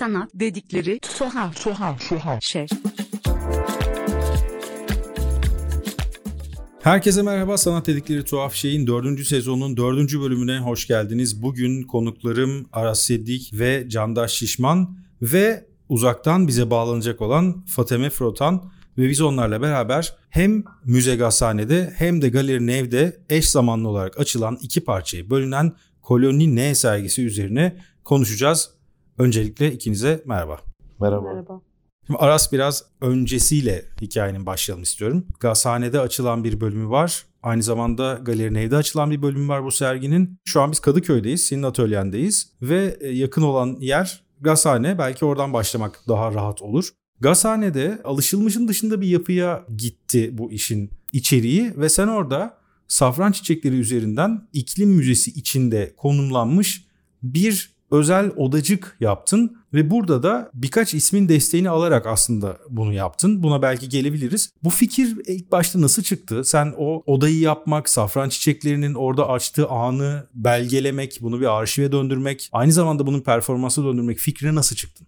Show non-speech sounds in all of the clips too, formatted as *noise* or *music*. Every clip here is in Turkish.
Sanat dedikleri tuhaf tuhaf tuhaf şey. Herkese merhaba. Sanat dedikleri tuhaf şeyin 4. sezonun 4. bölümüne hoş geldiniz. Bugün konuklarım Aras Seddik ve Candaş Şişman ve uzaktan bize bağlanacak olan Fateme Frotan ve biz onlarla beraber hem Müze Gazhane'de hem de Galeri Nev'de eş zamanlı olarak açılan iki parçaya bölünen Koloni N sergisi üzerine konuşacağız. Öncelikle ikinize merhaba. Merhaba. Merhaba. Şimdi Aras biraz öncesiyle hikayenin başlayalım istiyorum. Gazhane'de açılan bir bölümü var. Aynı zamanda Galeri Nev'de açılan bir bölümü var bu serginin. Şu an biz Kadıköy'deyiz, senin atölyendeyiz ve e, yakın olan yer Gazhane. Belki oradan başlamak daha rahat olur. Gazhane'de alışılmışın dışında bir yapıya gitti bu işin içeriği ve sen orada safran çiçekleri üzerinden iklim müzesi içinde konumlanmış bir özel odacık yaptın ve burada da birkaç ismin desteğini alarak aslında bunu yaptın. Buna belki gelebiliriz. Bu fikir ilk başta nasıl çıktı? Sen o odayı yapmak, safran çiçeklerinin orada açtığı anı belgelemek, bunu bir arşive döndürmek, aynı zamanda bunun performansı döndürmek fikrine nasıl çıktın?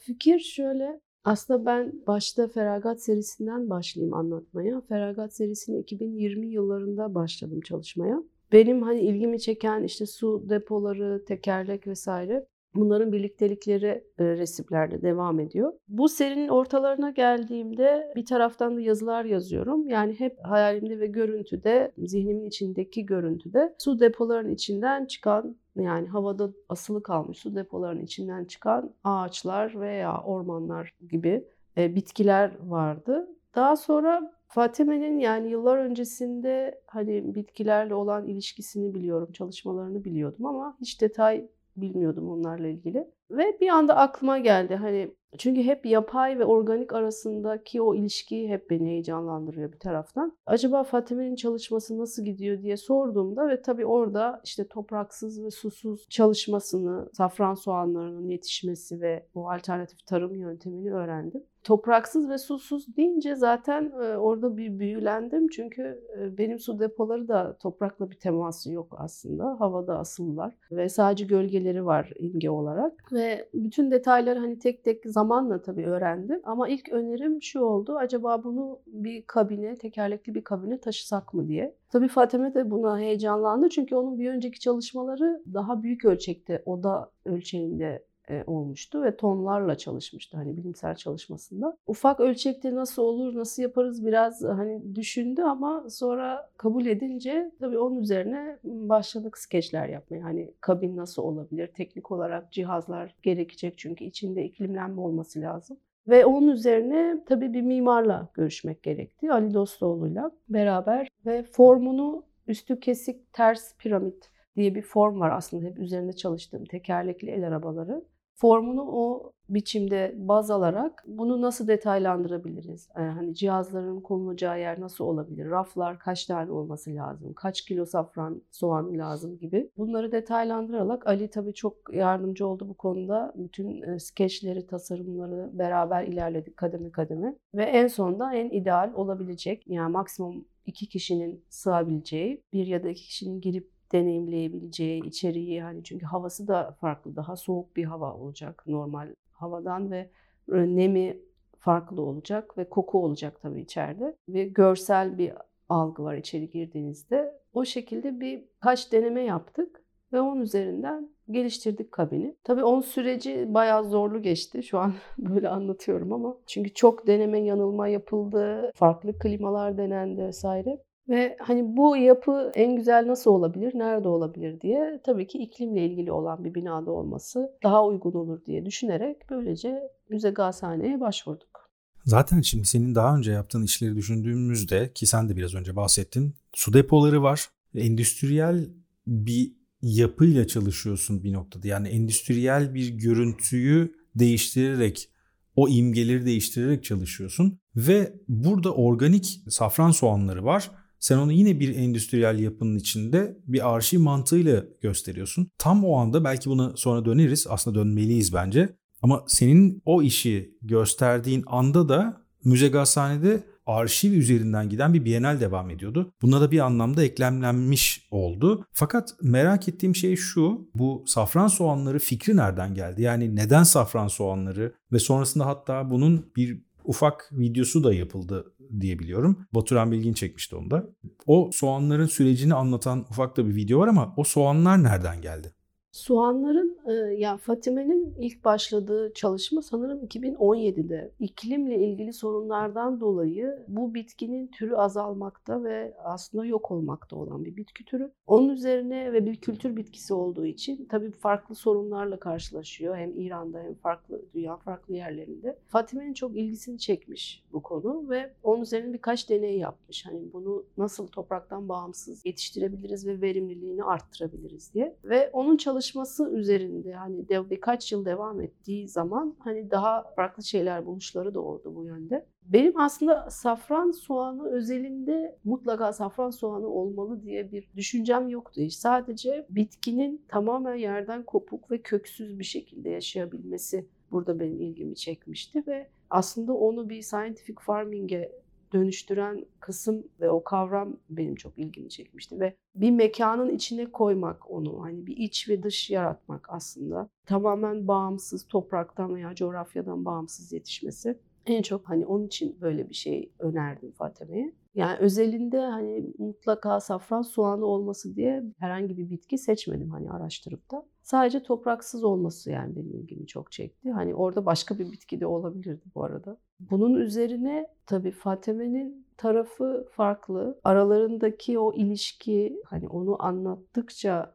Fikir şöyle. Aslında ben başta Feragat serisinden başlayayım anlatmaya. Feragat serisini 2020 yıllarında başladım çalışmaya. Benim hani ilgimi çeken işte su depoları, tekerlek vesaire bunların birliktelikleri e, resimlerde devam ediyor. Bu serinin ortalarına geldiğimde bir taraftan da yazılar yazıyorum. Yani hep hayalimde ve görüntüde, zihnimin içindeki görüntüde su depolarının içinden çıkan yani havada asılı kalmış su depolarının içinden çıkan ağaçlar veya ormanlar gibi e, bitkiler vardı. Daha sonra Fatime'nin yani yıllar öncesinde hani bitkilerle olan ilişkisini biliyorum, çalışmalarını biliyordum ama hiç detay bilmiyordum onlarla ilgili. Ve bir anda aklıma geldi hani çünkü hep yapay ve organik arasındaki o ilişki hep beni heyecanlandırıyor bir taraftan. Acaba Fatime'nin çalışması nasıl gidiyor diye sorduğumda ve tabii orada işte topraksız ve susuz çalışmasını, safran soğanlarının yetişmesi ve bu alternatif tarım yöntemini öğrendim. Topraksız ve susuz deyince zaten orada bir büyülendim. Çünkü benim su depoları da toprakla bir teması yok aslında. Havada asıllar ve sadece gölgeleri var imge olarak. Ve bütün detayları hani tek tek zamanla tabii öğrendim. Ama ilk önerim şu oldu. Acaba bunu bir kabine, tekerlekli bir kabine taşısak mı diye. Tabii Fatime de buna heyecanlandı. Çünkü onun bir önceki çalışmaları daha büyük ölçekte, oda ölçeğinde olmuştu ve tonlarla çalışmıştı hani bilimsel çalışmasında. Ufak ölçekte nasıl olur, nasıl yaparız biraz hani düşündü ama sonra kabul edince tabii onun üzerine başladık skeçler yapmaya. Hani kabin nasıl olabilir, teknik olarak cihazlar gerekecek çünkü içinde iklimlenme olması lazım. Ve onun üzerine tabii bir mimarla görüşmek gerekti. Ali Dostoğlu'yla beraber ve formunu üstü kesik ters piramit diye bir form var aslında hep üzerinde çalıştığım tekerlekli el arabaları formunu o biçimde baz alarak bunu nasıl detaylandırabiliriz? Yani hani cihazların konulacağı yer nasıl olabilir? Raflar kaç tane olması lazım? Kaç kilo safran soğan lazım gibi. Bunları detaylandırarak Ali tabii çok yardımcı oldu bu konuda. Bütün skeçleri, tasarımları beraber ilerledik kademe kademe. Ve en sonunda en ideal olabilecek yani maksimum iki kişinin sığabileceği bir ya da iki kişinin girip deneyimleyebileceği içeriği hani çünkü havası da farklı daha soğuk bir hava olacak normal havadan ve nemi farklı olacak ve koku olacak tabii içeride ve görsel bir algı var içeri girdiğinizde. O şekilde bir kaç deneme yaptık ve onun üzerinden geliştirdik kabini. Tabii onun süreci bayağı zorlu geçti. Şu an *laughs* böyle anlatıyorum ama çünkü çok deneme yanılma yapıldı, farklı klimalar denendi vesaire. Ve hani bu yapı en güzel nasıl olabilir, nerede olabilir diye tabii ki iklimle ilgili olan bir binada olması daha uygun olur diye düşünerek böylece Müze Gazhane'ye başvurduk. Zaten şimdi senin daha önce yaptığın işleri düşündüğümüzde ki sen de biraz önce bahsettin. Su depoları var. Endüstriyel bir yapıyla çalışıyorsun bir noktada. Yani endüstriyel bir görüntüyü değiştirerek o imgeleri değiştirerek çalışıyorsun ve burada organik safran soğanları var sen onu yine bir endüstriyel yapının içinde bir arşiv mantığıyla gösteriyorsun. Tam o anda belki buna sonra döneriz. Aslında dönmeliyiz bence. Ama senin o işi gösterdiğin anda da Müze Gazhane'de arşiv üzerinden giden bir Bienal devam ediyordu. Buna da bir anlamda eklemlenmiş oldu. Fakat merak ettiğim şey şu. Bu safran soğanları fikri nereden geldi? Yani neden safran soğanları ve sonrasında hatta bunun bir ufak videosu da yapıldı diye biliyorum. Baturan Bilgin çekmişti onu da. O soğanların sürecini anlatan ufak da bir video var ama o soğanlar nereden geldi? Soğanların ya Fatime'nin ilk başladığı çalışma sanırım 2017'de. İklimle ilgili sorunlardan dolayı bu bitkinin türü azalmakta ve aslında yok olmakta olan bir bitki türü. Onun üzerine ve bir kültür bitkisi olduğu için tabii farklı sorunlarla karşılaşıyor. Hem İran'da hem farklı dünya farklı yerlerinde. Fatime'nin çok ilgisini çekmiş bu konu ve onun üzerine birkaç deney yapmış. Hani bunu nasıl topraktan bağımsız yetiştirebiliriz ve verimliliğini arttırabiliriz diye. Ve onun çalışması çalışması üzerinde hani de, birkaç yıl devam ettiği zaman hani daha farklı şeyler buluşları oldu bu yönde. Benim aslında safran soğanı özelinde mutlaka safran soğanı olmalı diye bir düşüncem yoktu hiç. Sadece bitkinin tamamen yerden kopuk ve köksüz bir şekilde yaşayabilmesi burada benim ilgimi çekmişti ve aslında onu bir scientific farming'e dönüştüren kısım ve o kavram benim çok ilgimi çekmişti ve bir mekanın içine koymak onu hani bir iç ve dış yaratmak aslında tamamen bağımsız topraktan veya coğrafyadan bağımsız yetişmesi en çok hani onun için böyle bir şey önerdim Fatime'ye. Yani özelinde hani mutlaka safran soğanı olması diye herhangi bir bitki seçmedim hani araştırıp da. Sadece topraksız olması yani benim ilgimi çok çekti. Hani orada başka bir bitki de olabilirdi bu arada. Bunun üzerine tabii Fatime'nin tarafı farklı. Aralarındaki o ilişki hani onu anlattıkça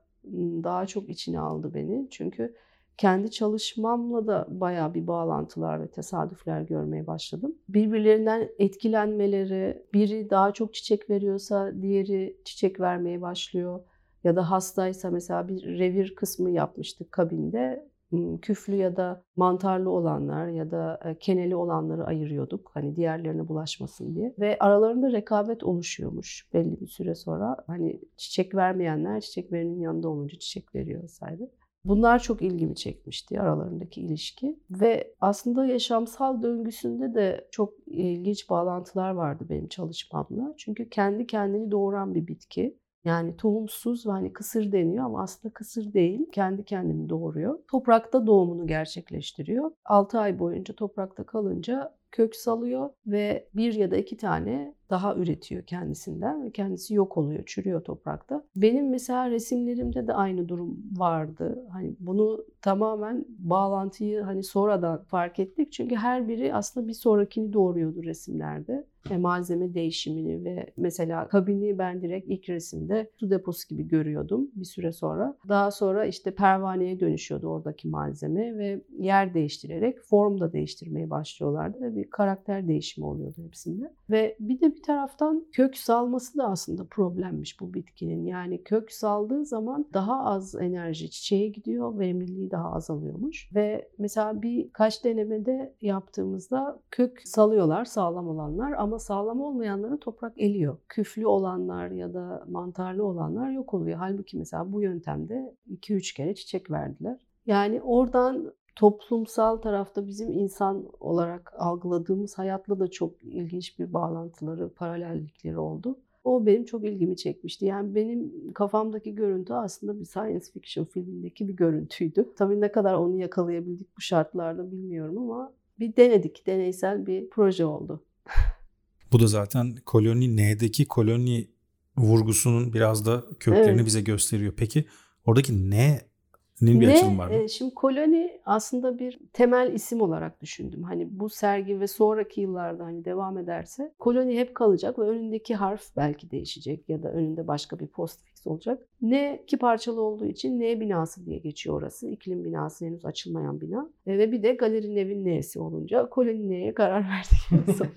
daha çok içine aldı beni. Çünkü kendi çalışmamla da baya bir bağlantılar ve tesadüfler görmeye başladım. Birbirlerinden etkilenmeleri, biri daha çok çiçek veriyorsa diğeri çiçek vermeye başlıyor. Ya da hastaysa mesela bir revir kısmı yapmıştık kabinde. Küflü ya da mantarlı olanlar ya da keneli olanları ayırıyorduk. Hani diğerlerine bulaşmasın diye. Ve aralarında rekabet oluşuyormuş belli bir süre sonra. Hani çiçek vermeyenler çiçek verenin yanında olunca çiçek veriyor vesaire. Bunlar çok ilgimi çekmişti aralarındaki ilişki ve aslında yaşamsal döngüsünde de çok ilginç bağlantılar vardı benim çalışmamla. Çünkü kendi kendini doğuran bir bitki. Yani tohumsuz ve hani kısır deniyor ama aslında kısır değil. Kendi kendini doğuruyor. Toprakta doğumunu gerçekleştiriyor. 6 ay boyunca toprakta kalınca kök salıyor ve bir ya da iki tane daha üretiyor kendisinden ve kendisi yok oluyor, çürüyor toprakta. Benim mesela resimlerimde de aynı durum vardı. Hani bunu tamamen bağlantıyı hani sonradan fark ettik. Çünkü her biri aslında bir sonrakini doğuruyordu resimlerde. E, malzeme değişimini ve mesela kabini ben direkt ilk resimde su deposu gibi görüyordum bir süre sonra. Daha sonra işte pervaneye dönüşüyordu oradaki malzeme ve yer değiştirerek form da değiştirmeye başlıyorlardı ve bir karakter değişimi oluyordu hepsinde. Ve bir de bir taraftan kök salması da aslında problemmiş bu bitkinin. Yani kök saldığı zaman daha az enerji çiçeğe gidiyor, verimliliği daha azalıyormuş. Ve mesela birkaç denemede yaptığımızda kök salıyorlar sağlam olanlar ama sağlam olmayanları toprak eliyor. Küflü olanlar ya da mantarlı olanlar yok oluyor. Halbuki mesela bu yöntemde 2-3 kere çiçek verdiler. Yani oradan toplumsal tarafta bizim insan olarak algıladığımız hayatla da çok ilginç bir bağlantıları, paralellikleri oldu. O benim çok ilgimi çekmişti. Yani benim kafamdaki görüntü aslında bir science fiction filmindeki bir görüntüydü. Tabii ne kadar onu yakalayabildik bu şartlarda bilmiyorum ama bir denedik. Deneysel bir proje oldu. Bu da zaten koloni N'deki koloni vurgusunun biraz da köklerini evet. bize gösteriyor. Peki oradaki ne bir ne, var mı? E, şimdi koloni aslında bir temel isim olarak düşündüm. Hani bu sergi ve sonraki yıllarda hani devam ederse koloni hep kalacak ve önündeki harf belki değişecek ya da önünde başka bir postfix olacak. Ne iki parçalı olduğu için ne binası diye geçiyor orası. İklim binası henüz açılmayan bina. E, ve bir de galerinin evin neyesi olunca koloni neye karar verdik. *laughs*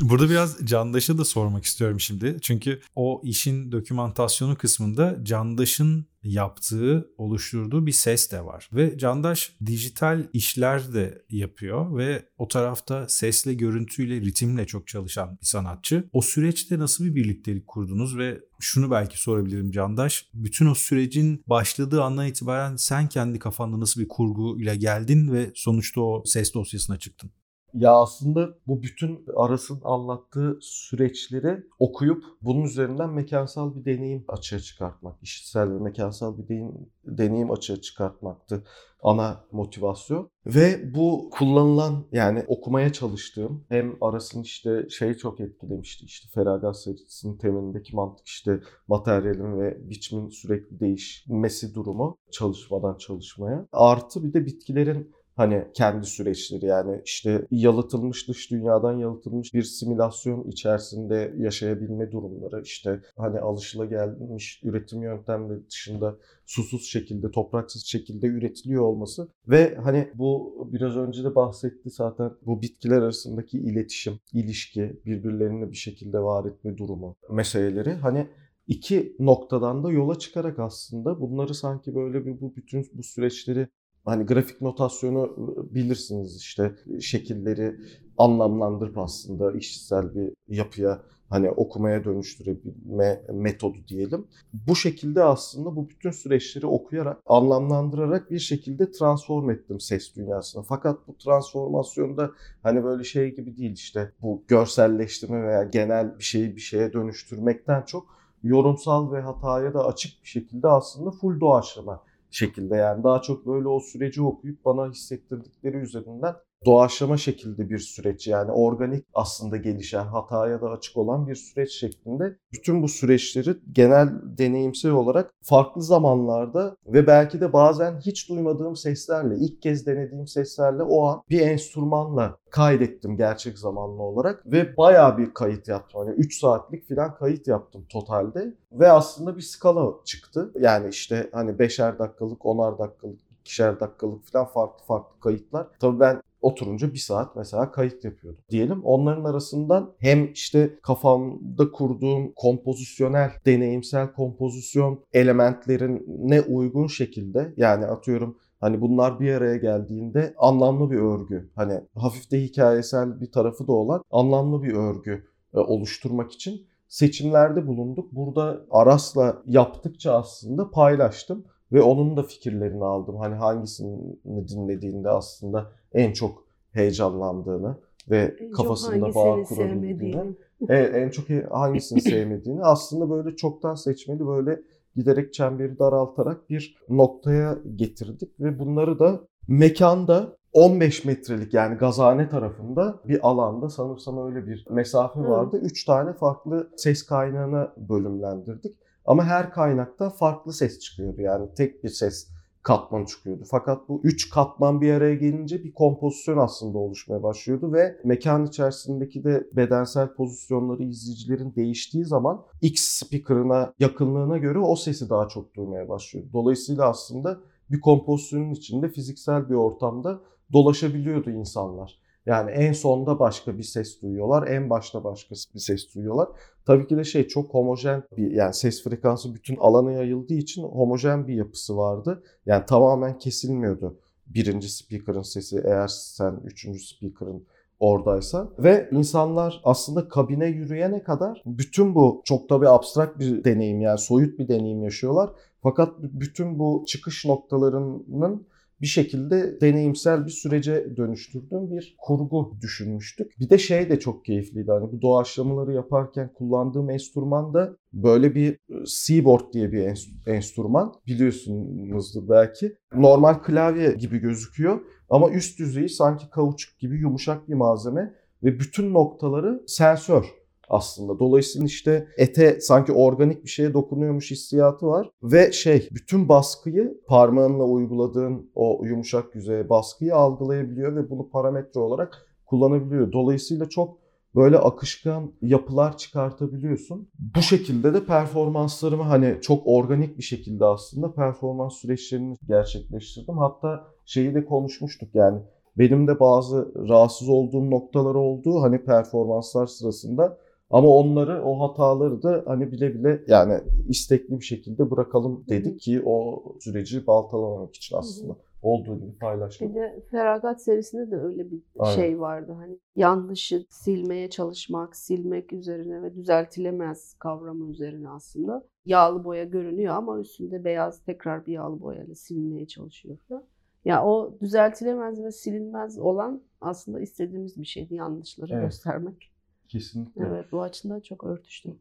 Burada biraz Candaş'a da sormak istiyorum şimdi. Çünkü o işin dokümantasyonu kısmında Candaş'ın yaptığı, oluşturduğu bir ses de var. Ve Candaş dijital işler de yapıyor ve o tarafta sesle, görüntüyle, ritimle çok çalışan bir sanatçı. O süreçte nasıl bir birliktelik kurdunuz ve şunu belki sorabilirim Candaş. Bütün o sürecin başladığı andan itibaren sen kendi kafanda nasıl bir kurgu ile geldin ve sonuçta o ses dosyasına çıktın? Ya aslında bu bütün Aras'ın anlattığı süreçleri okuyup bunun üzerinden mekansal bir deneyim açığa çıkartmak, işitsel ve mekansal bir deneyim, deneyim açığa çıkartmaktı ana motivasyon. Ve bu kullanılan yani okumaya çalıştığım hem Aras'ın işte şey çok etkilemişti işte Feragat serisinin temelindeki mantık işte materyalin ve biçimin sürekli değişmesi durumu çalışmadan çalışmaya. Artı bir de bitkilerin Hani kendi süreçleri yani işte yalıtılmış dış dünyadan yalıtılmış bir simülasyon içerisinde yaşayabilme durumları işte hani alışılagelmiş üretim yöntemleri dışında susuz şekilde, topraksız şekilde üretiliyor olması ve hani bu biraz önce de bahsetti zaten bu bitkiler arasındaki iletişim, ilişki, birbirlerini bir şekilde var etme durumu meseleleri. Hani iki noktadan da yola çıkarak aslında bunları sanki böyle bir bu bütün bu süreçleri hani grafik notasyonu bilirsiniz işte şekilleri anlamlandırıp aslında işsel bir yapıya hani okumaya dönüştürebilme metodu diyelim. Bu şekilde aslında bu bütün süreçleri okuyarak, anlamlandırarak bir şekilde transform ettim ses dünyasına. Fakat bu transformasyonda hani böyle şey gibi değil işte bu görselleştirme veya genel bir şeyi bir şeye dönüştürmekten çok yorumsal ve hataya da açık bir şekilde aslında full doğaçlama şekilde. Yani daha çok böyle o süreci okuyup bana hissettirdikleri üzerinden doğaçlama şekilde bir süreç yani organik aslında gelişen hataya da açık olan bir süreç şeklinde bütün bu süreçleri genel deneyimsel olarak farklı zamanlarda ve belki de bazen hiç duymadığım seslerle ilk kez denediğim seslerle o an bir enstrümanla kaydettim gerçek zamanlı olarak ve bayağı bir kayıt yaptım. Hani 3 saatlik falan kayıt yaptım totalde ve aslında bir skala çıktı. Yani işte hani 5'er dakikalık, 10'ar dakikalık, ikişer dakikalık falan farklı farklı kayıtlar. Tabii ben oturunca bir saat mesela kayıt yapıyordum. Diyelim onların arasından hem işte kafamda kurduğum kompozisyonel, deneyimsel kompozisyon elementlerine uygun şekilde yani atıyorum Hani bunlar bir araya geldiğinde anlamlı bir örgü. Hani hafif de hikayesel bir tarafı da olan anlamlı bir örgü e, oluşturmak için seçimlerde bulunduk. Burada Aras'la yaptıkça aslında paylaştım ve onun da fikirlerini aldım. Hani hangisini dinlediğinde aslında en çok heyecanlandığını ve en kafasında bağ kurabildiğini. Evet, en çok hangisini *laughs* sevmediğini aslında böyle çoktan seçmeli böyle giderek çemberi daraltarak bir noktaya getirdik ve bunları da mekanda 15 metrelik yani gazane tarafında bir alanda sanırsam öyle bir mesafe vardı. 3 tane farklı ses kaynağına bölümlendirdik. Ama her kaynakta farklı ses çıkıyordu. Yani tek bir ses katman çıkıyordu. Fakat bu üç katman bir araya gelince bir kompozisyon aslında oluşmaya başlıyordu ve mekan içerisindeki de bedensel pozisyonları izleyicilerin değiştiği zaman X speaker'ına yakınlığına göre o sesi daha çok duymaya başlıyordu. Dolayısıyla aslında bir kompozisyonun içinde fiziksel bir ortamda dolaşabiliyordu insanlar. Yani en sonda başka bir ses duyuyorlar, en başta başka bir ses duyuyorlar. Tabii ki de şey çok homojen bir yani ses frekansı bütün alana yayıldığı için homojen bir yapısı vardı. Yani tamamen kesilmiyordu birinci speaker'ın sesi eğer sen üçüncü speaker'ın oradaysa ve insanlar aslında kabine yürüyene kadar bütün bu çok da bir abstrakt bir deneyim yani soyut bir deneyim yaşıyorlar. Fakat bütün bu çıkış noktalarının bir şekilde deneyimsel bir sürece dönüştürdüğüm bir kurgu düşünmüştük. Bir de şey de çok keyifliydi. Hani bu doğaçlamaları yaparken kullandığım enstrüman da böyle bir ıı, Seaboard diye bir enstrüman. Biliyorsunuzdur belki. Normal klavye gibi gözüküyor ama üst düzeyi sanki kauçuk gibi yumuşak bir malzeme ve bütün noktaları sensör aslında. Dolayısıyla işte ete sanki organik bir şeye dokunuyormuş hissiyatı var. Ve şey bütün baskıyı parmağınla uyguladığın o yumuşak yüzeye baskıyı algılayabiliyor ve bunu parametre olarak kullanabiliyor. Dolayısıyla çok böyle akışkan yapılar çıkartabiliyorsun. Bu şekilde de performanslarımı hani çok organik bir şekilde aslında performans süreçlerini gerçekleştirdim. Hatta şeyi de konuşmuştuk yani benim de bazı rahatsız olduğum noktalar oldu hani performanslar sırasında ama onları o hataları da hani bile bile yani istekli bir şekilde bırakalım dedik ki o süreci baltalamamak için aslında. Olduğu gibi paylaşmak. Bir de Feragat serisinde de öyle bir Aynen. şey vardı. Hani yanlışı silmeye çalışmak, silmek üzerine ve düzeltilemez kavramı üzerine aslında. Yağlı boya görünüyor ama üstünde beyaz tekrar bir yağlı boyayla silinmeye çalışıyor falan. Ya o düzeltilemez ve silinmez olan aslında istediğimiz bir şeydi yanlışları Evet. göstermek. Kesinlikle. Evet bu açıdan çok örtüştüm.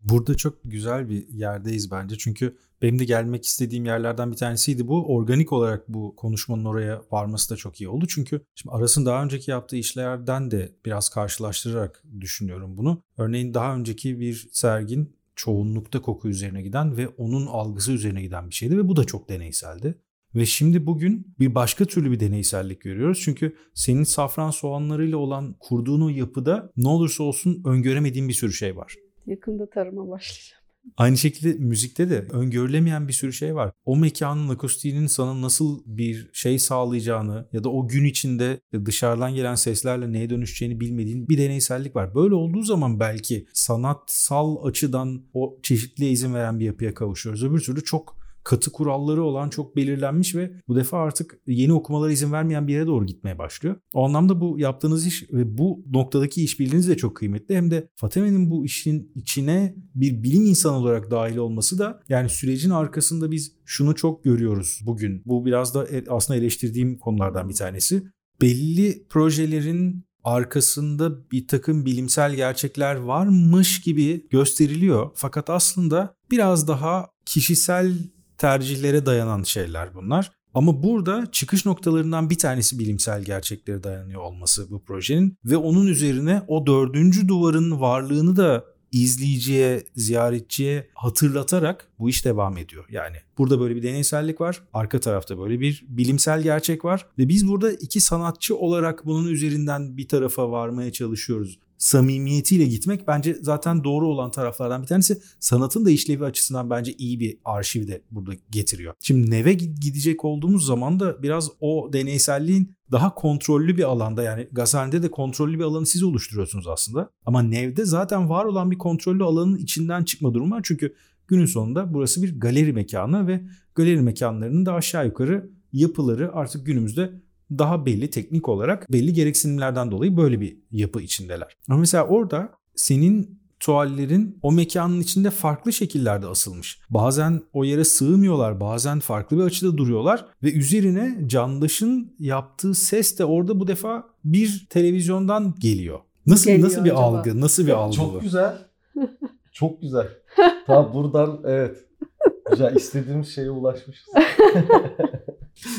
Burada çok güzel bir yerdeyiz bence. Çünkü benim de gelmek istediğim yerlerden bir tanesiydi bu. Organik olarak bu konuşmanın oraya varması da çok iyi oldu. Çünkü şimdi Aras'ın daha önceki yaptığı işlerden de biraz karşılaştırarak düşünüyorum bunu. Örneğin daha önceki bir sergin çoğunlukta koku üzerine giden ve onun algısı üzerine giden bir şeydi ve bu da çok deneyseldi. Ve şimdi bugün bir başka türlü bir deneysellik görüyoruz. Çünkü senin safran soğanlarıyla olan kurduğun o yapıda ne olursa olsun öngöremediğin bir sürü şey var. Yakında tarıma başlayacağım. Aynı şekilde müzikte de öngörülemeyen bir sürü şey var. O mekanın akustiğinin sana nasıl bir şey sağlayacağını ya da o gün içinde dışarıdan gelen seslerle neye dönüşeceğini bilmediğin bir deneysellik var. Böyle olduğu zaman belki sanatsal açıdan o çeşitliğe izin veren bir yapıya kavuşuyoruz. Öbür türlü çok katı kuralları olan çok belirlenmiş ve bu defa artık yeni okumalara izin vermeyen bir yere doğru gitmeye başlıyor. O anlamda bu yaptığınız iş ve bu noktadaki işbirliğiniz de çok kıymetli. Hem de Fatime'nin bu işin içine bir bilim insanı olarak dahil olması da yani sürecin arkasında biz şunu çok görüyoruz bugün. Bu biraz da e- aslında eleştirdiğim konulardan bir tanesi. Belli projelerin arkasında bir takım bilimsel gerçekler varmış gibi gösteriliyor. Fakat aslında biraz daha kişisel tercihlere dayanan şeyler bunlar. Ama burada çıkış noktalarından bir tanesi bilimsel gerçeklere dayanıyor olması bu projenin ve onun üzerine o dördüncü duvarın varlığını da izleyiciye, ziyaretçiye hatırlatarak bu iş devam ediyor. Yani burada böyle bir deneysellik var. Arka tarafta böyle bir bilimsel gerçek var. Ve biz burada iki sanatçı olarak bunun üzerinden bir tarafa varmaya çalışıyoruz. Samimiyetiyle gitmek bence zaten doğru olan taraflardan bir tanesi. Sanatın da işlevi açısından bence iyi bir arşiv de burada getiriyor. Şimdi Neve gidecek olduğumuz zaman da biraz o deneyselliğin daha kontrollü bir alanda yani Gazhane'de de kontrollü bir alanı siz oluşturuyorsunuz aslında. Ama Nev'de zaten var olan bir kontrollü alanın içinden çıkma durumu var. Çünkü günün sonunda burası bir galeri mekanı ve galeri mekanlarının da aşağı yukarı yapıları artık günümüzde daha belli teknik olarak belli gereksinimlerden dolayı böyle bir yapı içindeler. Ama mesela orada senin tuvallerin o mekanın içinde farklı şekillerde asılmış. Bazen o yere sığmıyorlar, bazen farklı bir açıda duruyorlar ve üzerine Candaş'ın yaptığı ses de orada bu defa bir televizyondan geliyor. Nasıl Geliyor nasıl bir acaba? algı, nasıl bir algı bu? *laughs* Çok güzel. Çok güzel. Tam buradan evet. Güzel istediğimiz şeye ulaşmışız. *laughs*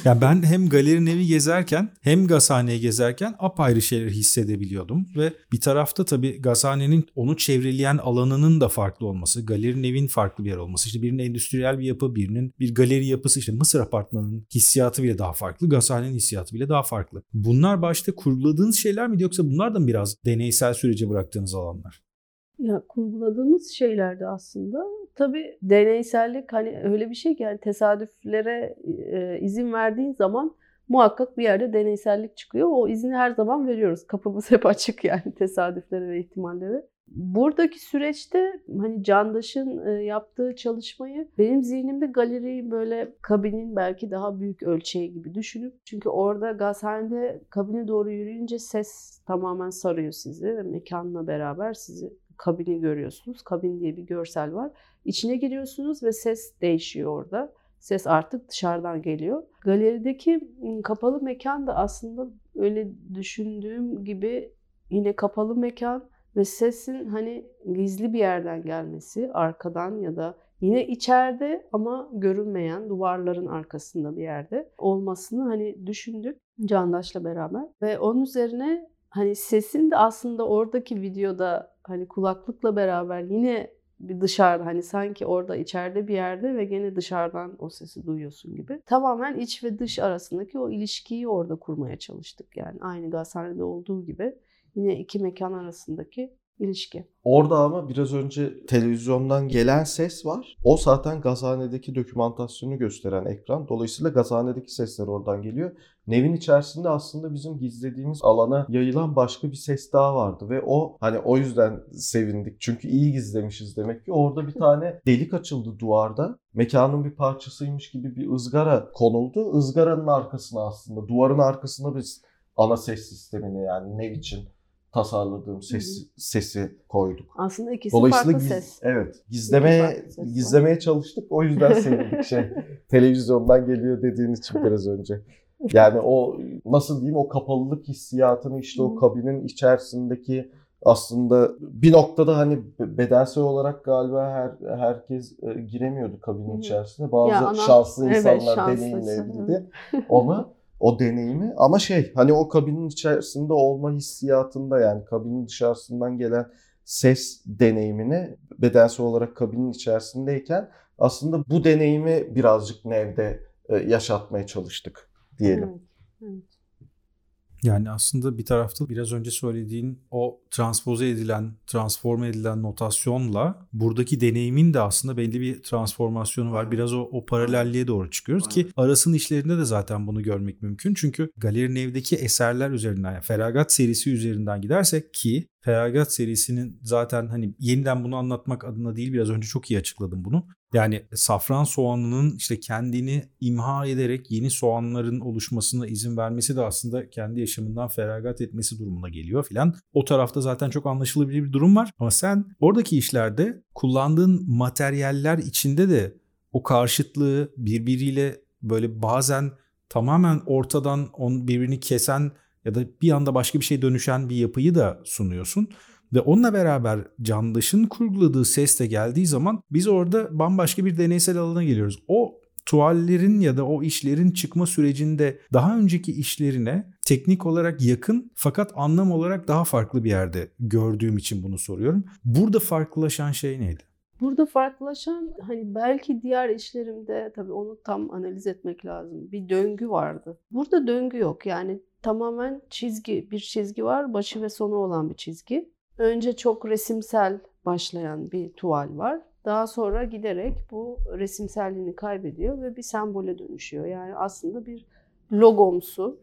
Ya ben hem galerinin evi gezerken hem gazhaneyi gezerken apayrı şeyler hissedebiliyordum. Ve bir tarafta tabii gazhanenin onu çevreleyen alanının da farklı olması, galerinin evin farklı bir yer olması. İşte birinin endüstriyel bir yapı, birinin bir galeri yapısı. işte Mısır apartmanının hissiyatı bile daha farklı, gazhanenin hissiyatı bile daha farklı. Bunlar başta kurguladığınız şeyler miydi yoksa bunlar da mı biraz deneysel sürece bıraktığınız alanlar? Ya kurguladığımız şeylerde aslında tabii deneysellik hani öyle bir şey ki yani tesadüflere e, izin verdiğin zaman muhakkak bir yerde deneysellik çıkıyor. O izni her zaman veriyoruz. Kapımız hep açık yani *laughs* tesadüflere ve ihtimallere. Buradaki süreçte hani Candaş'ın e, yaptığı çalışmayı benim zihnimde galeriyi böyle kabinin belki daha büyük ölçeği gibi düşünüp çünkü orada gazhanede kabine doğru yürüyünce ses tamamen sarıyor sizi ve mekanla beraber sizi kabini görüyorsunuz. Kabin diye bir görsel var. İçine giriyorsunuz ve ses değişiyor orada. Ses artık dışarıdan geliyor. Galerideki ım, kapalı mekan da aslında öyle düşündüğüm gibi yine kapalı mekan ve sesin hani gizli bir yerden gelmesi, arkadan ya da yine içeride ama görünmeyen duvarların arkasında bir yerde olmasını hani düşündük Candaş'la beraber ve onun üzerine hani sesin de aslında oradaki videoda hani kulaklıkla beraber yine bir dışarıda hani sanki orada içeride bir yerde ve gene dışarıdan o sesi duyuyorsun gibi. Tamamen iç ve dış arasındaki o ilişkiyi orada kurmaya çalıştık yani aynı gazhanede olduğu gibi yine iki mekan arasındaki ilişki. Orada ama biraz önce televizyondan gelen ses var. O zaten gazhanedeki dokümantasyonu gösteren ekran. Dolayısıyla gazhanedeki sesler oradan geliyor. Nevin içerisinde aslında bizim gizlediğimiz alana yayılan başka bir ses daha vardı ve o hani o yüzden sevindik. Çünkü iyi gizlemişiz demek ki. Orada bir tane *laughs* delik açıldı duvarda. Mekanın bir parçasıymış gibi bir ızgara konuldu. Izgaranın arkasına aslında duvarın arkasına biz ana ses sistemini yani Nev için tasarladığım ses, sesi koyduk. Aslında ikisi farklı giz- ses. Evet. Gizlemeye ses gizlemeye çalıştık. O yüzden sevindik *laughs* şey. Televizyondan geliyor dediğin için biraz önce. Yani o nasıl diyeyim o kapalılık hissiyatını işte o kabinin içerisindeki aslında bir noktada hani bedensel olarak galiba her herkes e, giremiyordu kabinin içerisine. Bazı Ya ana- şanslı evet, insanlar şanslısı, deneyimleyebildi. onu *laughs* o deneyimi ama şey hani o kabinin içerisinde olma hissiyatında yani kabinin dışarısından gelen ses deneyimini bedensel olarak kabinin içerisindeyken aslında bu deneyimi birazcık nevde e, yaşatmaya çalıştık diyelim. Evet, evet. Yani aslında bir tarafta biraz önce söylediğin o transpoze edilen, transforme edilen notasyonla buradaki deneyimin de aslında belli bir transformasyonu var. Biraz o, o paralelliğe doğru çıkıyoruz ki Aras'ın işlerinde de zaten bunu görmek mümkün. Çünkü Galerinin Ev'deki eserler üzerinden, yani Feragat serisi üzerinden gidersek ki Feragat serisinin zaten hani yeniden bunu anlatmak adına değil biraz önce çok iyi açıkladım bunu. Yani safran soğanının işte kendini imha ederek yeni soğanların oluşmasına izin vermesi de aslında kendi yaşamından feragat etmesi durumuna geliyor filan. O tarafta zaten çok anlaşılabilir bir durum var. Ama sen oradaki işlerde kullandığın materyaller içinde de o karşıtlığı birbiriyle böyle bazen tamamen ortadan on birbirini kesen ya da bir anda başka bir şey dönüşen bir yapıyı da sunuyorsun. Ve onunla beraber Candaş'ın kurguladığı ses de geldiği zaman biz orada bambaşka bir deneysel alana geliyoruz. O tuvallerin ya da o işlerin çıkma sürecinde daha önceki işlerine teknik olarak yakın fakat anlam olarak daha farklı bir yerde gördüğüm için bunu soruyorum. Burada farklılaşan şey neydi? Burada farklılaşan hani belki diğer işlerimde tabii onu tam analiz etmek lazım. Bir döngü vardı. Burada döngü yok. Yani tamamen çizgi, bir çizgi var. Başı ve sonu olan bir çizgi. Önce çok resimsel başlayan bir tuval var. Daha sonra giderek bu resimselliğini kaybediyor ve bir sembole dönüşüyor. Yani aslında bir logomsu,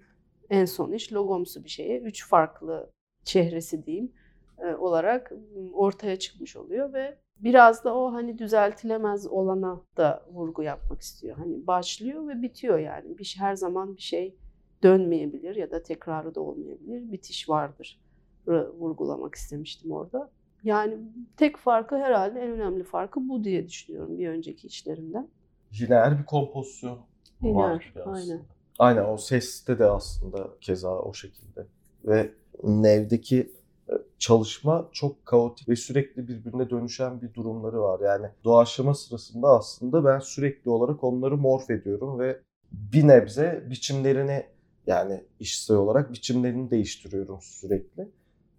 en son iş logomsu bir şeye, üç farklı çehresi diyeyim e, olarak ortaya çıkmış oluyor ve biraz da o hani düzeltilemez olana da vurgu yapmak istiyor. Hani başlıyor ve bitiyor yani. Bir her zaman bir şey dönmeyebilir ya da tekrarı da olmayabilir. Bitiş vardır vurgulamak istemiştim orada. Yani tek farkı herhalde en önemli farkı bu diye düşünüyorum bir önceki işlerimden. Lineer bir kompozisyon Lineer, var aynen. Aynen o seste de aslında keza o şekilde. Ve Nev'deki e, çalışma çok kaotik ve sürekli birbirine dönüşen bir durumları var. Yani doğaçlama sırasında aslında ben sürekli olarak onları morf ediyorum ve bir nebze biçimlerini yani işsel olarak biçimlerini değiştiriyorum sürekli.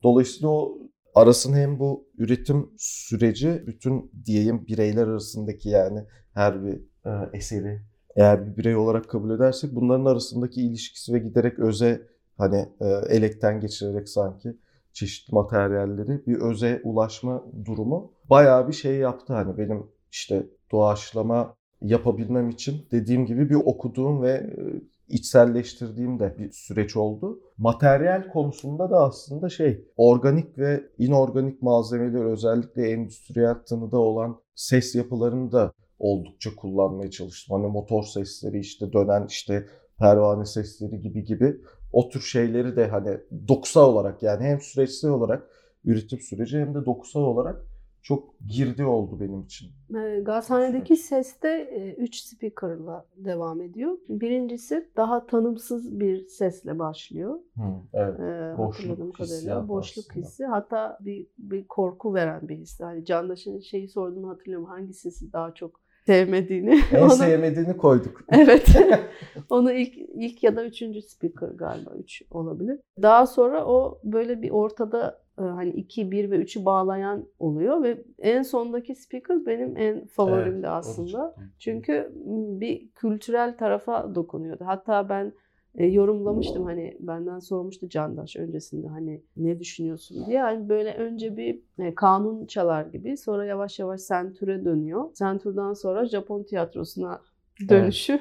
Dolayısıyla o arasın hem bu üretim süreci bütün diyeyim bireyler arasındaki yani her bir e, eseri eğer bir birey olarak kabul edersek bunların arasındaki ilişkisi ve giderek öze hani e, elekten geçirerek sanki çeşitli materyalleri bir öze ulaşma durumu bayağı bir şey yaptı. Hani benim işte doğaçlama yapabilmem için dediğim gibi bir okuduğum ve e, içselleştirdiğim de bir süreç oldu. Materyal konusunda da aslında şey organik ve inorganik malzemeler özellikle endüstriyel tanıda olan ses yapılarını da oldukça kullanmaya çalıştım. Hani motor sesleri işte dönen işte pervane sesleri gibi gibi o tür şeyleri de hani dokusal olarak yani hem süreçsel olarak üretim süreci hem de dokusal olarak çok girdi oldu benim için. E, Gazhane'deki seste 3 speaker'la devam ediyor. Birincisi daha tanımsız bir sesle başlıyor. Hı, evet. Ee, Boşluk hissiyatı boşluk aslında. hissi hatta bir, bir korku veren bir his. Hani Candaş'ın şeyi sorduğunu hatırlıyorum hangi sesi daha çok sevmediğini. En *laughs* Onu- sevmediğini koyduk. *laughs* Evet. *laughs* Onu ilk ilk ya da üçüncü speaker galiba üç olabilir. Daha sonra o böyle bir ortada e, hani 2, 1 ve 3'ü bağlayan oluyor ve en sondaki speaker benim en favorimdi aslında. Çünkü bir kültürel tarafa dokunuyordu. Hatta ben e, yorumlamıştım hani benden sormuştu Candaş öncesinde hani ne düşünüyorsun diye. Hani böyle önce bir e, kanun çalar gibi sonra yavaş yavaş sentüre dönüyor. Sentürden sonra Japon tiyatrosuna dönüşü. E,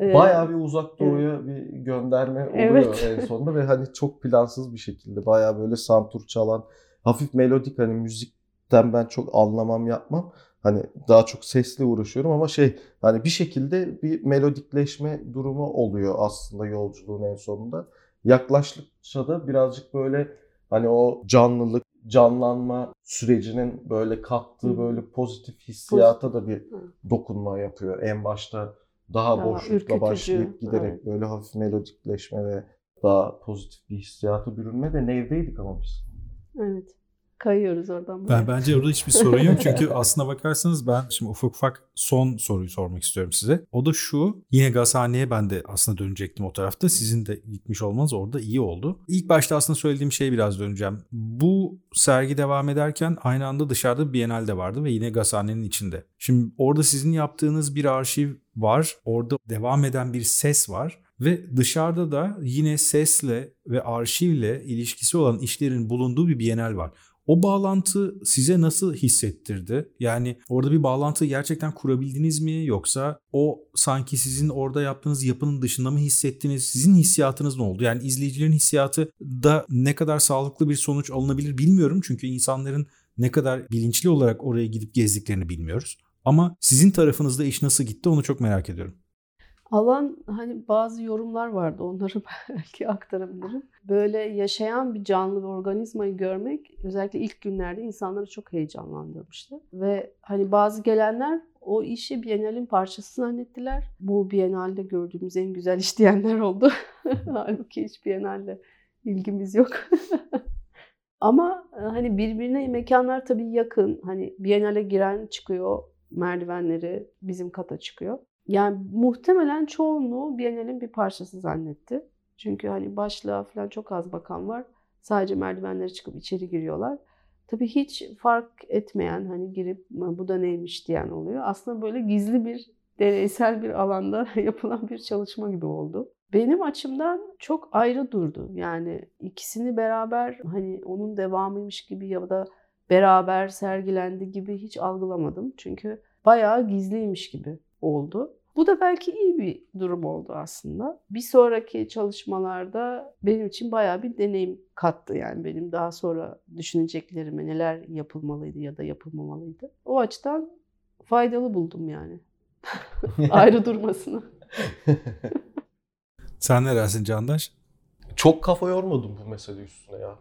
Bayağı bir uzak doğuya bir gönderme oluyor Evet. en sonunda ve hani çok plansız bir şekilde bayağı böyle santur çalan hafif melodik hani müzikten ben çok anlamam yapmam. Hani daha çok sesle uğraşıyorum ama şey hani bir şekilde bir melodikleşme durumu oluyor aslında yolculuğun en sonunda. Yaklaştıkça da birazcık böyle Hani o canlılık, canlanma sürecinin böyle kattığı böyle pozitif hissiyata da bir dokunma yapıyor. En başta daha, Daha boşlukla başlayıp giderek evet. böyle hafif melodikleşme ve daha pozitif bir hissiyata bürünme de nevdeydik ama biz. Evet. Kayıyoruz oradan. Ben buraya. bence orada hiçbir sorun yok çünkü *laughs* aslına bakarsanız ben şimdi ufak ufak son soruyu sormak istiyorum size. O da şu. Yine gazhaneye ben de aslında dönecektim o tarafta. Sizin de gitmiş olmanız orada iyi oldu. İlk başta aslında söylediğim şeye biraz döneceğim. Bu sergi devam ederken aynı anda dışarıda bir Bienal de vardı ve yine gazhanenin içinde. Şimdi orada sizin yaptığınız bir arşiv var. Orada devam eden bir ses var. Ve dışarıda da yine sesle ve arşivle ilişkisi olan işlerin bulunduğu bir Bienal var. O bağlantı size nasıl hissettirdi? Yani orada bir bağlantı gerçekten kurabildiniz mi? Yoksa o sanki sizin orada yaptığınız yapının dışında mı hissettiniz? Sizin hissiyatınız ne oldu? Yani izleyicilerin hissiyatı da ne kadar sağlıklı bir sonuç alınabilir bilmiyorum. Çünkü insanların ne kadar bilinçli olarak oraya gidip gezdiklerini bilmiyoruz. Ama sizin tarafınızda iş nasıl gitti onu çok merak ediyorum. Alan hani bazı yorumlar vardı onları *laughs* belki aktarabilirim. Böyle yaşayan bir canlı bir organizmayı görmek özellikle ilk günlerde insanları çok heyecanlandırmıştı. Ve hani bazı gelenler o işi Biennale'in parçası zannettiler. Bu Biennale'de gördüğümüz en güzel iş diyenler oldu. *laughs* Halbuki hiç Biennale'de ilgimiz yok. *laughs* Ama e, hani birbirine mekanlar tabii yakın. Hani Biennale giren çıkıyor merdivenleri bizim kata çıkıyor. Yani muhtemelen çoğunluğu Biennale'in bir parçası zannetti. Çünkü hani başlığa falan çok az bakan var. Sadece merdivenlere çıkıp içeri giriyorlar. Tabii hiç fark etmeyen hani girip bu da neymiş diyen oluyor. Aslında böyle gizli bir deneysel bir alanda *laughs* yapılan bir çalışma gibi oldu. Benim açımdan çok ayrı durdu. Yani ikisini beraber hani onun devamıymış gibi ya da beraber sergilendi gibi hiç algılamadım. Çünkü bayağı gizliymiş gibi oldu. Bu da belki iyi bir durum oldu aslında. Bir sonraki çalışmalarda benim için bayağı bir deneyim kattı yani benim daha sonra düşüneceklerime neler yapılmalıydı ya da yapılmamalıydı. O açıdan faydalı buldum yani. *laughs* Ayrı durmasını. *laughs* Sen ne dersin Candaş? Çok kafa yormadım bu mesele üstüne ya.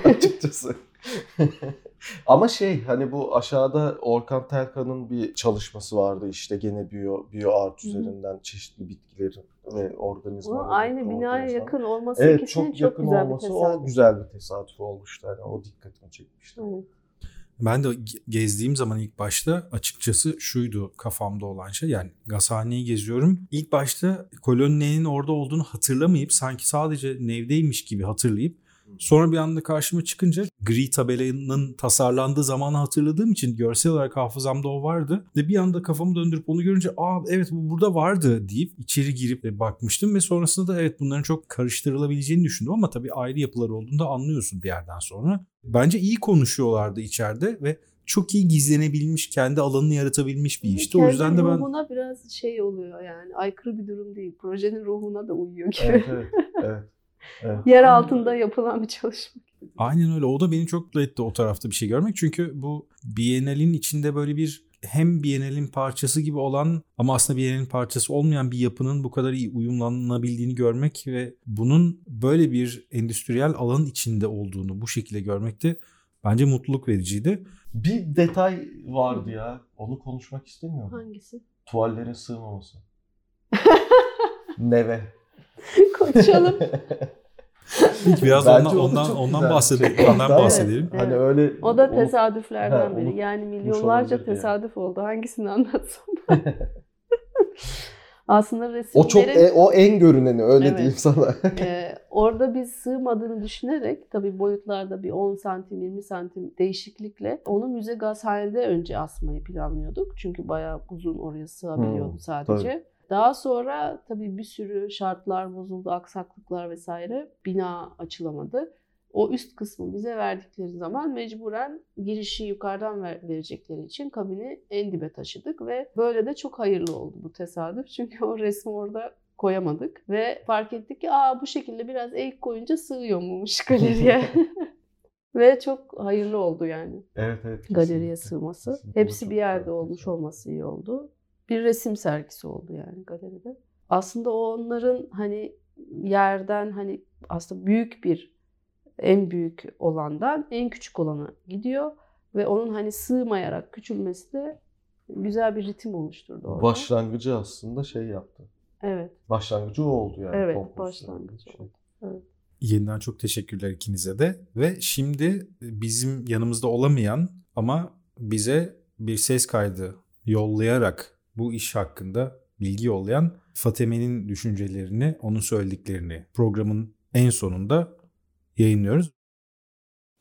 *laughs* Açıkçası. *laughs* Ama şey hani bu aşağıda Orkan Terkan'ın bir çalışması vardı işte gene biyo, biyo art üzerinden çeşitli bitkilerin ve O organizmaların. aynı binaya yakın olması Evet ikisinin çok çok, yakın güzel olması bir o tesadüf. güzel bir tesadüf olmuştu. Yani o dikkatimi çekmişti. Evet. Ben de ge- gezdiğim zaman ilk başta açıkçası şuydu kafamda olan şey. Yani gazhaneyi geziyorum. İlk başta koloninin orada olduğunu hatırlamayıp sanki sadece nevdeymiş gibi hatırlayıp sonra bir anda karşıma çıkınca gri tabelanın tasarlandığı zamanı hatırladığım için görsel olarak hafızamda o vardı. Ve bir anda kafamı döndürüp onu görünce aa evet bu burada vardı deyip içeri girip e, bakmıştım ve sonrasında da evet bunların çok karıştırılabileceğini düşündüm ama tabii ayrı yapılar olduğunu da anlıyorsun bir yerden sonra. Bence iyi konuşuyorlardı içeride ve çok iyi gizlenebilmiş, kendi alanını yaratabilmiş bir işti. O Kendi yüzden de ben ruhuna biraz şey oluyor yani aykırı bir durum değil. Projenin ruhuna da uyuyor gibi. Evet *laughs* evet. evet. Evet. Yer altında yapılan bir çalışma. aynen öyle. O da beni çok mutlu etti o tarafta bir şey görmek. Çünkü bu Biennale'in içinde böyle bir hem Biennale'in parçası gibi olan ama aslında Biennale'in parçası olmayan bir yapının bu kadar iyi uyumlanabildiğini görmek ve bunun böyle bir endüstriyel alanın içinde olduğunu bu şekilde görmek de bence mutluluk vericiydi. Bir detay vardı ya. Onu konuşmak istemiyorum. Hangisi? Tuvallerin sığmaması. *laughs* Neve. Konuşalım. *laughs* Biraz Bence ondan o da ondan ondan güzel bahsedelim. şey. Ondan Hatta- bahsedelim. Evet. Hani öyle O da tesadüflerden biri. Yani milyonlarca olabilir diye. tesadüf oldu. Hangisini anlatsam? *laughs* Aslında O resimlerin çok e- o en görüneni öyle Evet. diyeyim sana. *laughs* e, orada biz sığmadığını düşünerek tabii boyutlarda bir 10 santim 20 santim değişiklikle onu müze gazhanede önce asmayı planlıyorduk. Çünkü bayağı uzun oraya sığabiliyordu Hmm, sadece. Daha sonra tabii bir sürü şartlar bozuldu, aksaklıklar vesaire. Bina açılamadı. O üst kısmı bize verdikleri zaman mecburen girişi yukarıdan ver- verecekleri için kabini en dibe taşıdık ve böyle de çok hayırlı oldu bu tesadüf. *laughs* Çünkü o resmi orada koyamadık ve fark ettik ki aa bu şekilde biraz eğik koyunca sığıyormuş *laughs* galeriye. *laughs* ve çok hayırlı oldu yani evet evet. galeriye kesinlikle. sığması. Kesinlikle. Hepsi bir yerde olmuş olması iyi oldu. Bir resim sergisi oldu yani galeride. Aslında o onların hani yerden hani aslında büyük bir en büyük olandan en küçük olana gidiyor ve onun hani sığmayarak küçülmesi de güzel bir ritim oluşturdu orada. Başlangıcı aslında şey yaptı. Evet. Başlangıcı o oldu yani. Evet, başlangıcı oldu. Evet. Yeniden çok teşekkürler ikinize de. Ve şimdi bizim yanımızda olamayan ama bize bir ses kaydı yollayarak bu iş hakkında bilgi yollayan Fatime'nin düşüncelerini, onun söylediklerini programın en sonunda yayınlıyoruz.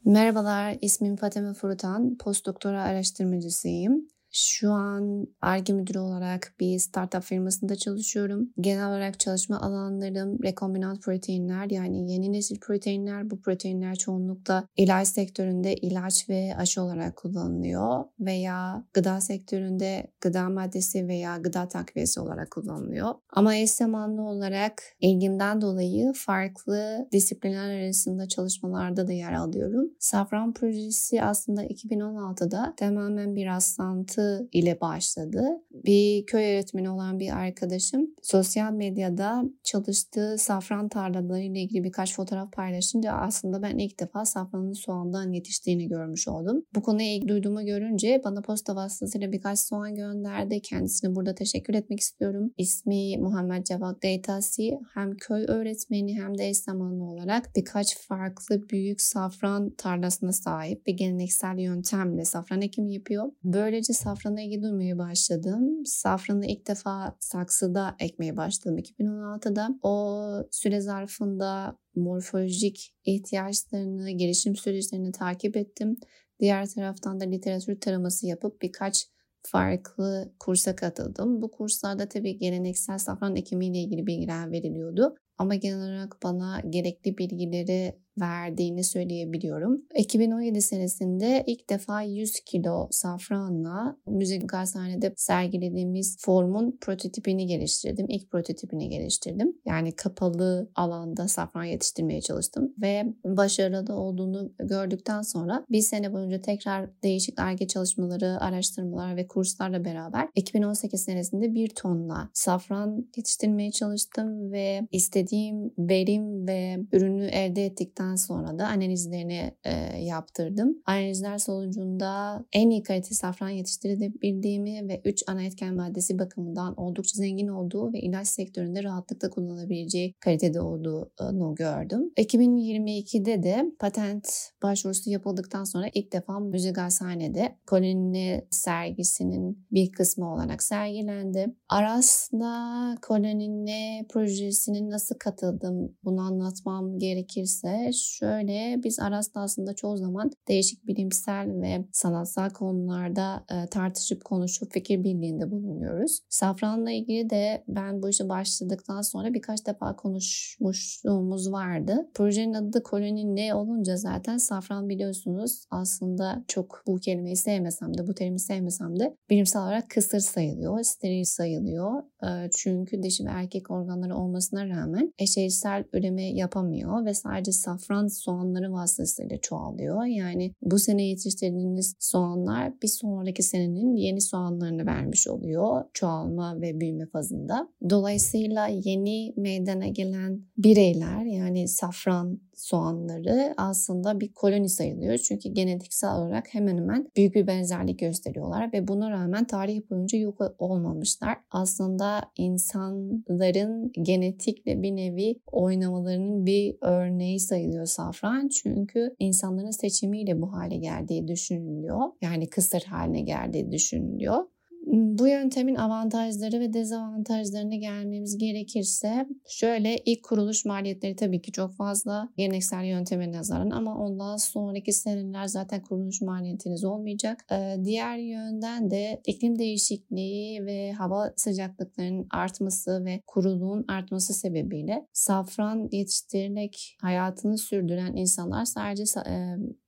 Merhabalar, ismim Fatime Furutan, postdoktora araştırmacısıyım. Şu an ARGE müdürü olarak bir startup firmasında çalışıyorum. Genel olarak çalışma alanlarım rekombinant proteinler yani yeni nesil proteinler. Bu proteinler çoğunlukla ilaç sektöründe ilaç ve aşı olarak kullanılıyor veya gıda sektöründe gıda maddesi veya gıda takviyesi olarak kullanılıyor. Ama eş zamanlı olarak ilgimden dolayı farklı disiplinler arasında çalışmalarda da yer alıyorum. Safran projesi aslında 2016'da tamamen bir rastlantı ile başladı. Bir köy öğretmeni olan bir arkadaşım sosyal medyada çalıştığı safran tarlalarıyla ilgili birkaç fotoğraf paylaşınca aslında ben ilk defa safranın soğandan yetiştiğini görmüş oldum. Bu konuya ilgi duyduğumu görünce bana posta vasıtasıyla birkaç soğan gönderdi. Kendisine burada teşekkür etmek istiyorum. İsmi Muhammed Cevat Deytasi. Hem köy öğretmeni hem de eş zamanlı olarak birkaç farklı büyük safran tarlasına sahip ve geleneksel yöntemle safran ekimi yapıyor. Böylece safrana ilgi duymaya başladım. Safranı ilk defa saksıda ekmeye başladım 2016'da. O süre zarfında morfolojik ihtiyaçlarını, gelişim süreçlerini takip ettim. Diğer taraftan da literatür taraması yapıp birkaç farklı kursa katıldım. Bu kurslarda tabii geleneksel safran ekimiyle ilgili bilgiler veriliyordu. Ama genel olarak bana gerekli bilgileri verdiğini söyleyebiliyorum. 2017 senesinde ilk defa 100 kilo safranla müze gazethanede sergilediğimiz formun prototipini geliştirdim. İlk prototipini geliştirdim. Yani kapalı alanda safran yetiştirmeye çalıştım ve başarılı olduğunu gördükten sonra bir sene boyunca tekrar değişik ARGE çalışmaları, araştırmalar ve kurslarla beraber 2018 senesinde bir tonla safran yetiştirmeye çalıştım ve istediğim verim ve ürünü elde ettikten bittikten sonra da analizlerini e, yaptırdım. Analizler sonucunda en iyi kalite safran yetiştirebildiğimi ve 3 ana etken maddesi bakımından oldukça zengin olduğu ve ilaç sektöründe rahatlıkla kullanılabileceği kalitede olduğunu gördüm. 2022'de de patent başvurusu yapıldıktan sonra ilk defa Müze Gazhane'de koloni sergisinin bir kısmı olarak sergilendi. Aras'la kolonine projesinin nasıl katıldım bunu anlatmam gerekirse şöyle biz Aras'ta aslında çoğu zaman değişik bilimsel ve sanatsal konularda e, tartışıp konuşup fikir birliğinde bulunuyoruz. Safran'la ilgili de ben bu işe başladıktan sonra birkaç defa konuşmuşluğumuz vardı. Projenin adı da koloni ne olunca zaten safran biliyorsunuz aslında çok bu kelimeyi sevmesem de bu terimi sevmesem de bilimsel olarak kısır sayılıyor, steril sayılıyor. E, çünkü dişi ve erkek organları olmasına rağmen eşeğsel üreme yapamıyor ve sadece safran soğanları vasıtasıyla çoğalıyor. Yani bu sene yetiştirdiğiniz soğanlar bir sonraki senenin yeni soğanlarını vermiş oluyor çoğalma ve büyüme fazında. Dolayısıyla yeni meydana gelen bireyler yani safran soğanları aslında bir koloni sayılıyor. Çünkü genetiksel olarak hemen hemen büyük bir benzerlik gösteriyorlar ve buna rağmen tarih boyunca yok olmamışlar. Aslında insanların genetikle bir nevi oynamalarının bir örneği sayılıyor safran. Çünkü insanların seçimiyle bu hale geldiği düşünülüyor. Yani kısır haline geldiği düşünülüyor. Bu yöntemin avantajları ve dezavantajlarına gelmemiz gerekirse şöyle ilk kuruluş maliyetleri tabii ki çok fazla geleneksel yönteme nazaran ama ondan sonraki seneler zaten kuruluş maliyetiniz olmayacak. Diğer yönden de iklim değişikliği ve hava sıcaklıklarının artması ve kuruluğun artması sebebiyle safran yetiştirerek hayatını sürdüren insanlar sadece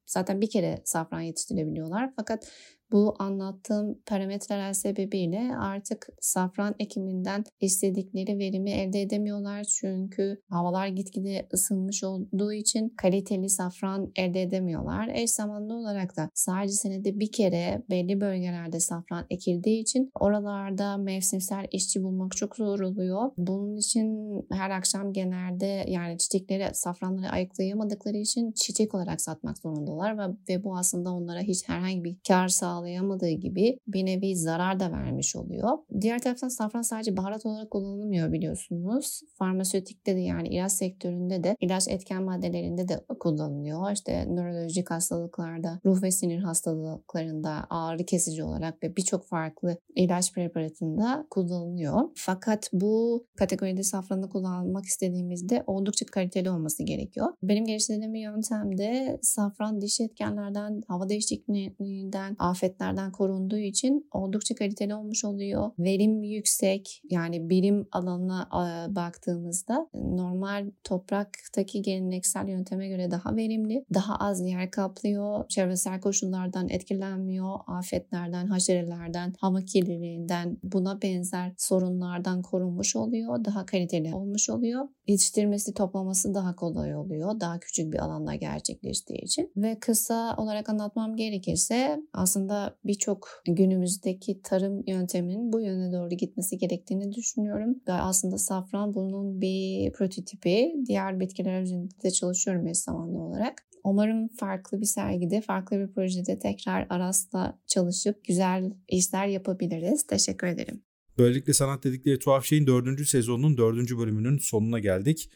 zaten bir kere safran yetiştirebiliyorlar. Fakat Bu anlattığım parametreler sebebiyle artık safran ekiminden istedikleri verimi elde edemiyorlar. Çünkü havalar gitgide ısınmış olduğu için kaliteli safran elde edemiyorlar. Eş zamanlı olarak da sadece senede bir kere belli bölgelerde safran ekildiği için oralarda mevsimsel işçi bulmak çok zor oluyor. Bunun için her akşam genelde yani çiçekleri, safranları ayıklayamadıkları için çiçek olarak satmak zorundalar ve, ve bu aslında onlara hiç herhangi bir kar sağlayamadığı gibi bir nevi zarar da vermiş oluyor. Diğer taraftan safran sadece baharat olarak kullanılmıyor biliyorsunuz. Farmasötikte de yani ilaç sektöründe de ilaç etken maddelerinde de kullanılıyor. İşte nörolojik hastalıklarda, ruh ve sinir hastalıklarında ağrı kesici olarak ve birçok farklı ilaç preparatında kullanılıyor. Fakat bu kategoride safranı kullanmak istediğimizde oldukça kaliteli olması gerekiyor. Benim geliştirdiğim bir yöntemde safran diş etkenlerden, hava değişikliğinden, afetlerden korunduğu için oldukça kaliteli olmuş oluyor. Verim yüksek. Yani bilim alanına baktığımızda normal topraktaki geleneksel yönteme göre daha verimli, daha az yer kaplıyor, çevresel koşullardan etkilenmiyor, afetlerden, haşerelerden, hava kirliliğinden buna benzer sorunlardan korunmuş oluyor. Daha kaliteli olmuş oluyor. Yetiştirmesi, toplaması daha kolay oluyor. Daha küçük bir alanda gerçekleştiği için. Ve kısa olarak anlatmam gerekirse aslında birçok günümüzdeki tarım yönteminin bu yöne doğru gitmesi gerektiğini düşünüyorum. Aslında safran bunun bir prototipi. Diğer bitkiler üzerinde de çalışıyorum eş zamanlı olarak. Umarım farklı bir sergide, farklı bir projede tekrar Aras'la çalışıp güzel işler yapabiliriz. Teşekkür ederim. Böylelikle Sanat Dedikleri Tuhaf Şey'in dördüncü sezonunun dördüncü bölümünün sonuna geldik.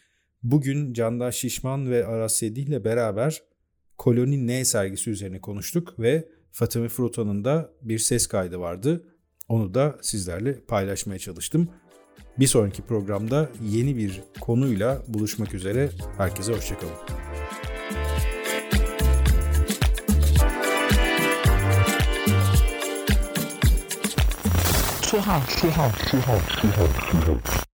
Bugün Candaş Şişman ve Aras Sedi ile beraber Koloni N sergisi üzerine konuştuk ve Fatime Fruta'nın da bir ses kaydı vardı. Onu da sizlerle paylaşmaya çalıştım. Bir sonraki programda yeni bir konuyla buluşmak üzere. Herkese hoşçakalın. Tuhaf, tuhaf, tuhaf, tuhaf, tuhaf.